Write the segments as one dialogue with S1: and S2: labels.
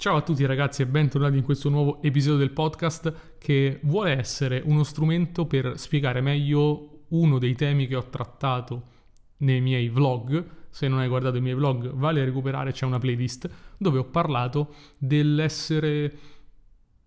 S1: Ciao a tutti ragazzi e bentornati in questo nuovo episodio del podcast che vuole essere uno strumento per spiegare meglio uno dei temi che ho trattato nei miei vlog. Se non hai guardato i miei vlog, vale recuperare, c'è una playlist dove ho parlato dell'essere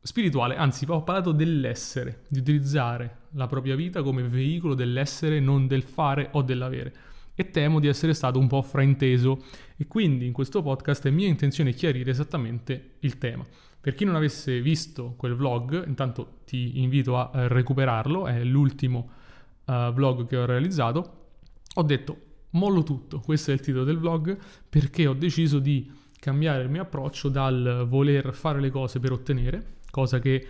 S1: spirituale, anzi ho parlato dell'essere, di utilizzare la propria vita come veicolo dell'essere, non del fare o dell'avere e temo di essere stato un po' frainteso e quindi in questo podcast è mia intenzione chiarire esattamente il tema. Per chi non avesse visto quel vlog, intanto ti invito a recuperarlo, è l'ultimo uh, vlog che ho realizzato. Ho detto mollo tutto, questo è il titolo del vlog, perché ho deciso di cambiare il mio approccio dal voler fare le cose per ottenere, cosa che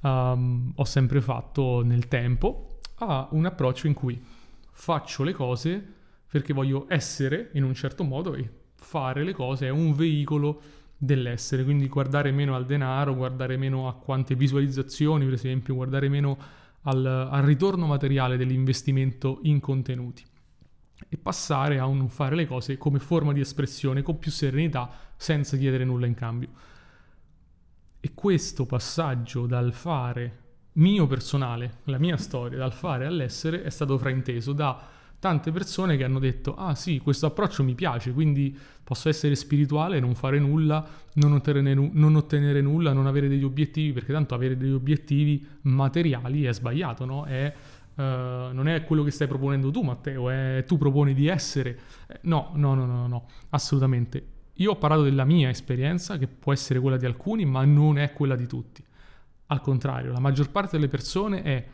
S1: um, ho sempre fatto nel tempo, a un approccio in cui faccio le cose perché voglio essere in un certo modo e fare le cose è un veicolo dell'essere, quindi guardare meno al denaro, guardare meno a quante visualizzazioni, per esempio, guardare meno al, al ritorno materiale dell'investimento in contenuti e passare a un fare le cose come forma di espressione con più serenità senza chiedere nulla in cambio. E questo passaggio dal fare mio personale, la mia storia, dal fare all'essere è stato frainteso da tante persone che hanno detto ah sì questo approccio mi piace quindi posso essere spirituale non fare nulla non ottenere, non ottenere nulla non avere degli obiettivi perché tanto avere degli obiettivi materiali è sbagliato no? È, uh, non è quello che stai proponendo tu Matteo è tu proponi di essere. Eh, no no no no no assolutamente. Io ho parlato della mia esperienza che può essere quella di alcuni ma non è quella di tutti. Al contrario la maggior parte delle persone è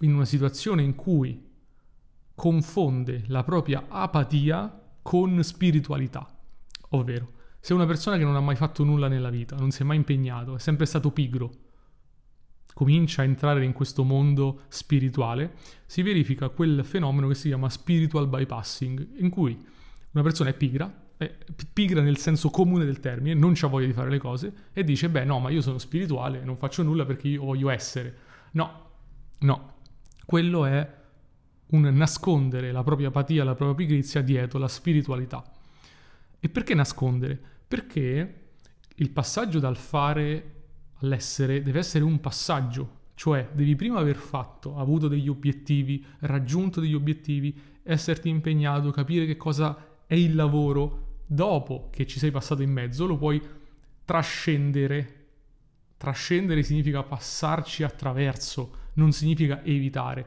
S1: in una situazione in cui confonde la propria apatia con spiritualità. Ovvero, se una persona che non ha mai fatto nulla nella vita, non si è mai impegnato, è sempre stato pigro, comincia a entrare in questo mondo spirituale, si verifica quel fenomeno che si chiama spiritual bypassing, in cui una persona è pigra, è pigra nel senso comune del termine, non ha voglia di fare le cose e dice, beh no, ma io sono spirituale, non faccio nulla perché io voglio essere. No, no, quello è un nascondere la propria apatia, la propria pigrizia dietro la spiritualità. E perché nascondere? Perché il passaggio dal fare all'essere deve essere un passaggio, cioè devi prima aver fatto, avuto degli obiettivi, raggiunto degli obiettivi, esserti impegnato, capire che cosa è il lavoro, dopo che ci sei passato in mezzo lo puoi trascendere. Trascendere significa passarci attraverso, non significa evitare.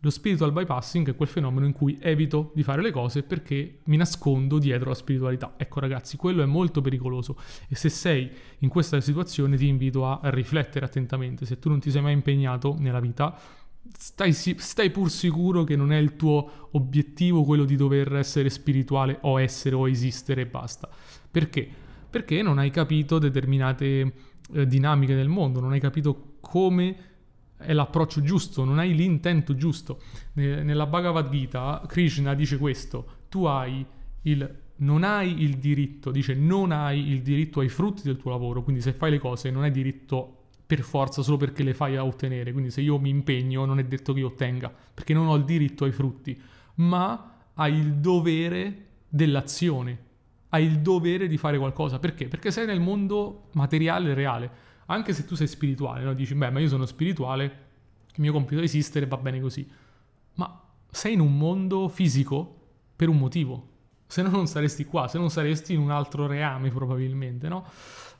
S1: Lo spiritual bypassing è quel fenomeno in cui evito di fare le cose perché mi nascondo dietro la spiritualità. Ecco ragazzi, quello è molto pericoloso e se sei in questa situazione ti invito a riflettere attentamente. Se tu non ti sei mai impegnato nella vita, stai, stai pur sicuro che non è il tuo obiettivo quello di dover essere spirituale o essere o esistere e basta. Perché? Perché non hai capito determinate eh, dinamiche del mondo, non hai capito come è l'approccio giusto, non hai l'intento giusto. Nella Bhagavad Gita Krishna dice questo, tu hai il non hai il diritto, dice non hai il diritto ai frutti del tuo lavoro, quindi se fai le cose non hai diritto per forza solo perché le fai a ottenere, quindi se io mi impegno non è detto che io ottenga, perché non ho il diritto ai frutti, ma hai il dovere dell'azione, hai il dovere di fare qualcosa, perché? Perché sei nel mondo materiale reale anche se tu sei spirituale, no? dici, beh, ma io sono spirituale, il mio compito è esistere, va bene così. Ma sei in un mondo fisico per un motivo. Se no non saresti qua, se non saresti in un altro reame probabilmente, no?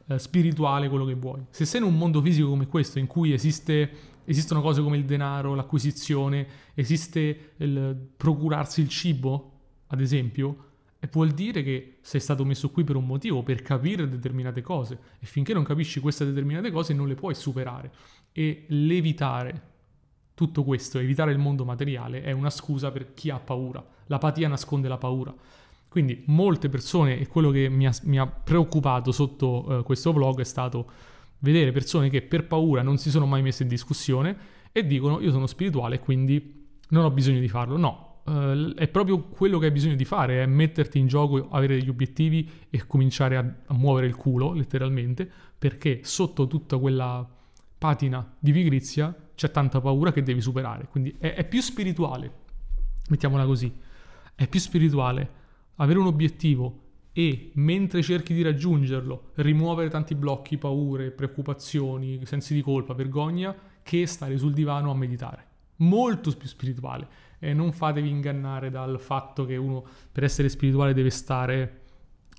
S1: Eh, spirituale, quello che vuoi. Se sei in un mondo fisico come questo, in cui esiste, esistono cose come il denaro, l'acquisizione, esiste il procurarsi il cibo, ad esempio, vuol dire che sei stato messo qui per un motivo, per capire determinate cose. E finché non capisci queste determinate cose non le puoi superare. E l'evitare tutto questo, evitare il mondo materiale, è una scusa per chi ha paura. L'apatia nasconde la paura. Quindi molte persone, e quello che mi ha, mi ha preoccupato sotto uh, questo vlog è stato vedere persone che per paura non si sono mai messe in discussione e dicono io sono spirituale quindi non ho bisogno di farlo. No, Uh, è proprio quello che hai bisogno di fare, è metterti in gioco, avere degli obiettivi e cominciare a, a, muovere il culo, letteralmente, perché sotto tutta quella patina di pigrizia c'è tanta paura che devi superare. Quindi è, è più spirituale, mettiamola così, è più spirituale avere un obiettivo e mentre cerchi di raggiungerlo, rimuovere tanti blocchi, paure, preoccupazioni, sensi di colpa, vergogna, che stare sul divano a meditare. Molto più spirituale. E non fatevi ingannare dal fatto che uno per essere spirituale deve stare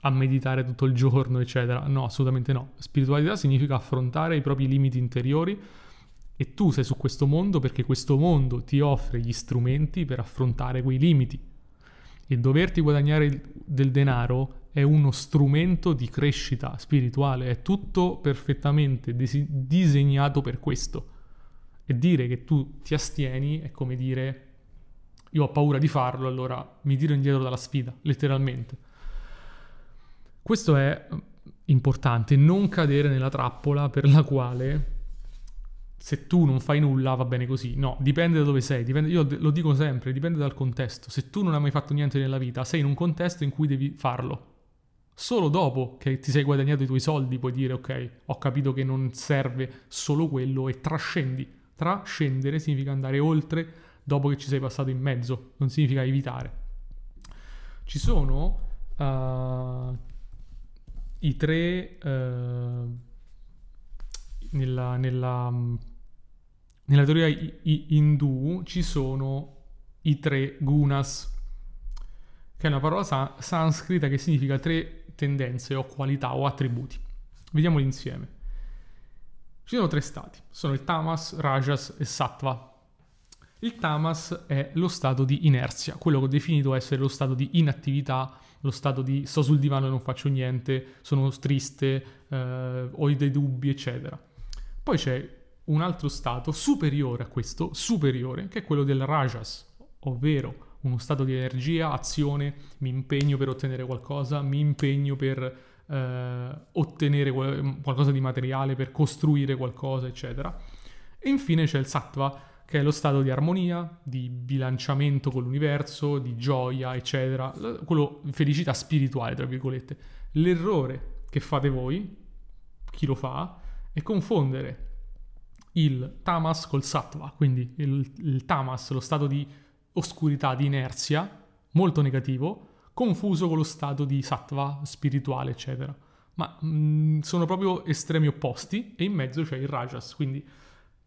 S1: a meditare tutto il giorno, eccetera. No, assolutamente no. Spiritualità significa affrontare i propri limiti interiori e tu sei su questo mondo perché questo mondo ti offre gli strumenti per affrontare quei limiti. E doverti guadagnare del denaro è uno strumento di crescita spirituale, è tutto perfettamente dis- disegnato per questo. E dire che tu ti astieni è come dire io ho paura di farlo, allora mi tiro indietro dalla sfida, letteralmente. Questo è importante, non cadere nella trappola per la quale se tu non fai nulla va bene così. No, dipende da dove sei. Dipende, io lo dico sempre, dipende dal contesto. Se tu non hai mai fatto niente nella vita, sei in un contesto in cui devi farlo. Solo dopo che ti sei guadagnato i tuoi soldi puoi dire ok, ho capito che non serve solo quello e trascendi. Trascendere significa andare oltre dopo che ci sei passato in mezzo, non significa evitare. Ci sono uh, i tre... Uh, nella, nella, nella teoria indù ci sono i tre gunas, che è una parola san- sanscrita che significa tre tendenze o qualità o attributi. Vediamoli insieme. Ci sono tre stati, sono il tamas, rajas e sattva. Il tamas è lo stato di inerzia, quello che ho definito essere lo stato di inattività, lo stato di sto sul divano e non faccio niente, sono triste, eh, ho dei dubbi, eccetera. Poi c'è un altro stato superiore a questo, superiore, che è quello del rajas, ovvero uno stato di energia, azione, mi impegno per ottenere qualcosa, mi impegno per eh, ottenere qualcosa di materiale, per costruire qualcosa, eccetera. E infine c'è il sattva, che è lo stato di armonia, di bilanciamento con l'universo, di gioia, eccetera, quello felicità spirituale, tra virgolette. L'errore che fate voi, chi lo fa, è confondere il tamas col sattva, quindi il, il tamas, lo stato di oscurità, di inerzia, molto negativo, confuso con lo stato di sattva spirituale, eccetera. Ma mh, mm, sono proprio estremi opposti e in mezzo c'è il rajas, quindi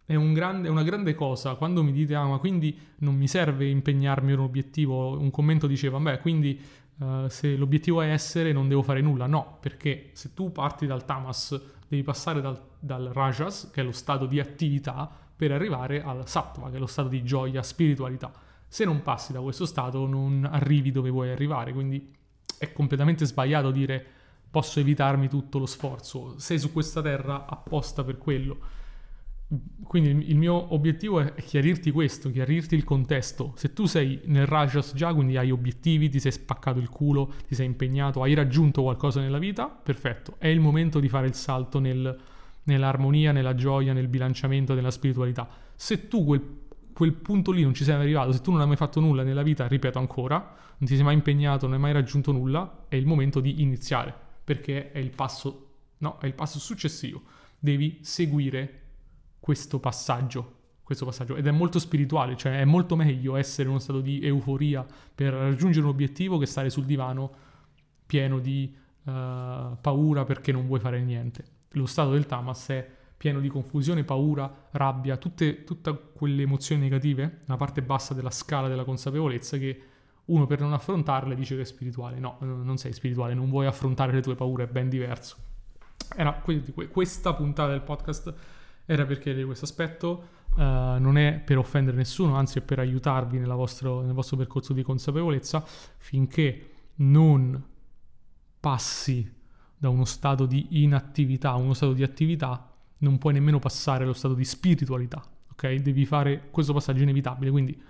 S1: è, un grande, è, una grande cosa. Quando mi dite, ah, ma quindi non mi serve impegnarmi in un obiettivo, un commento diceva, beh, quindi uh, se l'obiettivo è essere non devo fare nulla. No, perché se tu parti dal tamas devi passare dal, dal rajas, che è lo stato di attività, per arrivare al sattva, che è lo stato di gioia, spiritualità. Se non passi da questo stato non arrivi dove vuoi arrivare, quindi è completamente sbagliato dire posso evitarmi tutto lo sforzo, sei su questa terra apposta per quello quindi il mio obiettivo è chiarirti questo, chiarirti il contesto. Se tu sei nel Rajas già, quindi hai obiettivi, ti sei spaccato il culo, ti sei impegnato, hai raggiunto qualcosa nella vita, perfetto. È il momento di fare il salto nel, nell'armonia, nella gioia, nel bilanciamento, nella spiritualità. Se tu quel, quel punto lì non ci sei arrivato, se tu non hai mai fatto nulla nella vita, ripeto ancora, non ti sei mai impegnato, non hai mai raggiunto nulla, è il momento di iniziare, perché è il passo, no, è il passo successivo. Devi seguire questo passaggio, questo passaggio ed è molto spirituale, cioè è molto meglio essere in uno stato di euforia per raggiungere un obiettivo che stare sul divano pieno di uh, paura perché non vuoi fare niente. Lo stato del tamas è pieno di confusione, paura, rabbia, tutte, quelle emozioni negative, la parte bassa della scala della consapevolezza che uno per non affrontarle dice che è spirituale. No, non sei spirituale, non vuoi affrontare le tue paure, è ben diverso. Era questa puntata del podcast era per chiedere questo aspetto. Uh, non è per offendere nessuno, anzi è per aiutarvi vostro, nel vostro percorso di consapevolezza finché non passi da uno stato di inattività a uno stato di attività, non puoi nemmeno passare allo stato di spiritualità. Ok? Devi fare questo passaggio inevitabile. Quindi,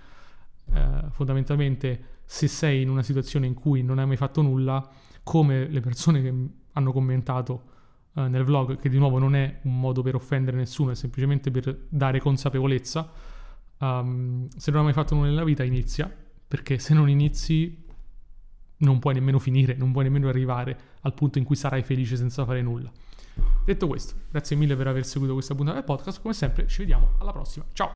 S1: eh, fondamentalmente, se sei in una situazione in cui non hai mai fatto nulla, come le persone che hanno commentato eh, nel vlog, che di nuovo non è un modo per offendere nessuno, è semplicemente per dare consapevolezza. Um, se non hai mai fatto nulla nella vita, inizia, perché se non inizi non puoi nemmeno finire, non puoi nemmeno arrivare al punto in cui sarai felice senza fare nulla. Detto questo, grazie mille per aver seguito questa puntata del podcast, come sempre ci vediamo alla prossima, ciao!